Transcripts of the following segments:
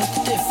the difference.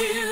You